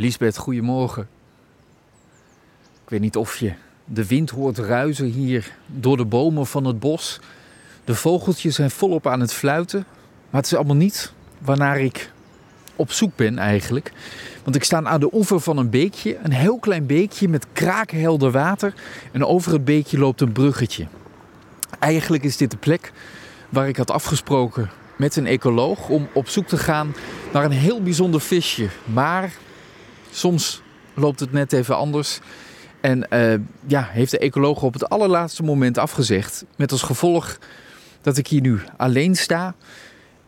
Lisbeth, goedemorgen. Ik weet niet of je de wind hoort ruizen hier door de bomen van het bos. De vogeltjes zijn volop aan het fluiten. Maar het is allemaal niet waarnaar ik op zoek ben eigenlijk. Want ik sta aan de oever van een beekje. Een heel klein beekje met kraakhelder water. En over het beekje loopt een bruggetje. Eigenlijk is dit de plek waar ik had afgesproken met een ecoloog om op zoek te gaan naar een heel bijzonder visje. Maar soms loopt het net even anders. En uh, ja, heeft de ecoloog op het allerlaatste moment afgezegd. Met als gevolg dat ik hier nu alleen sta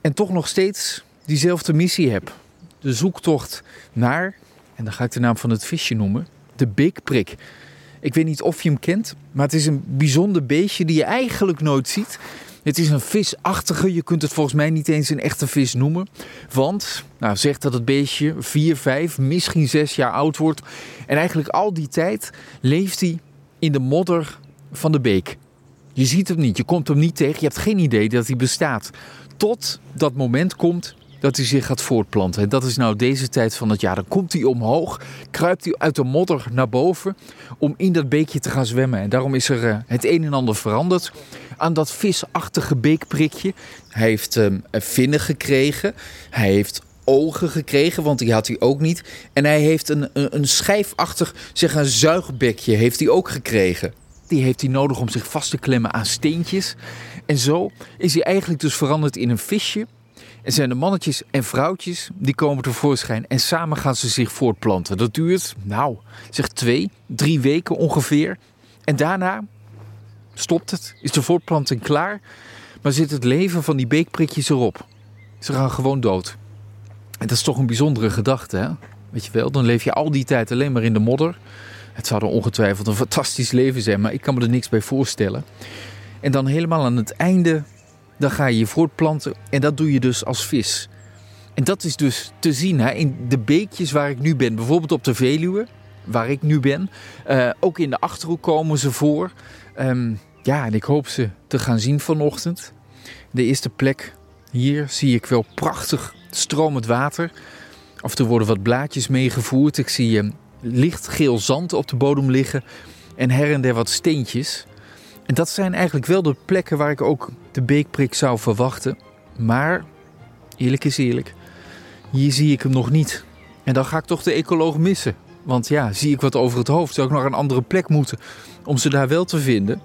en toch nog steeds diezelfde missie heb. De zoektocht naar, en dan ga ik de naam van het visje noemen, de beekprik. Ik weet niet of je hem kent, maar het is een bijzonder beestje die je eigenlijk nooit ziet. Het is een visachtige, je kunt het volgens mij niet eens een echte vis noemen. Want, nou zegt dat het beestje 4, 5, misschien 6 jaar oud wordt. En eigenlijk al die tijd leeft hij in de modder van de beek. Je ziet hem niet, je komt hem niet tegen, je hebt geen idee dat hij bestaat. Tot dat moment komt dat hij zich gaat voortplanten. En dat is nou deze tijd van het jaar. Dan komt hij omhoog, kruipt hij uit de modder naar boven om in dat beekje te gaan zwemmen. En daarom is er uh, het een en ander veranderd aan dat visachtige beekprikje. Hij heeft uh, vinnen gekregen. Hij heeft ogen gekregen, want die had hij ook niet. En hij heeft een, een, een schijfachtig, zeg een zuigbekje, heeft hij ook gekregen. Die heeft hij nodig om zich vast te klemmen aan steentjes. En zo is hij eigenlijk dus veranderd in een visje en zijn de mannetjes en vrouwtjes die komen tevoorschijn en samen gaan ze zich voortplanten. Dat duurt, nou, zeg twee, drie weken ongeveer. En daarna stopt het, is de voortplanting klaar, maar zit het leven van die beekprikjes erop. Ze gaan gewoon dood. En dat is toch een bijzondere gedachte, hè? Weet je wel, dan leef je al die tijd alleen maar in de modder. Het zou er ongetwijfeld een fantastisch leven zijn, maar ik kan me er niks bij voorstellen. En dan helemaal aan het einde dan ga je je voortplanten en dat doe je dus als vis. En dat is dus te zien hè, in de beekjes waar ik nu ben. Bijvoorbeeld op de Veluwe, waar ik nu ben. Uh, ook in de Achterhoek komen ze voor. Um, ja, en ik hoop ze te gaan zien vanochtend. De eerste plek hier zie ik wel prachtig stromend water. Af toe worden wat blaadjes meegevoerd. Ik zie um, lichtgeel zand op de bodem liggen. En her en der wat steentjes. En dat zijn eigenlijk wel de plekken waar ik ook de beekprik zou verwachten. Maar, eerlijk is eerlijk, hier zie ik hem nog niet. En dan ga ik toch de ecoloog missen. Want ja, zie ik wat over het hoofd, zou ik naar een andere plek moeten om ze daar wel te vinden.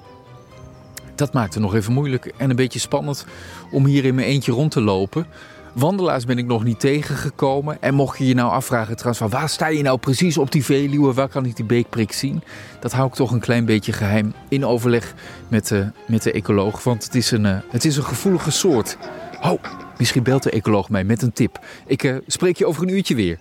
Dat maakt het nog even moeilijk en een beetje spannend om hier in mijn eentje rond te lopen. Wandelaars ben ik nog niet tegengekomen. En mocht je je nou afvragen trouwens van waar sta je nou precies op die Veluwe? Waar kan ik die beekprik zien? Dat hou ik toch een klein beetje geheim in overleg met de, met de ecoloog. Want het is, een, uh, het is een gevoelige soort. Oh, misschien belt de ecoloog mij met een tip. Ik uh, spreek je over een uurtje weer.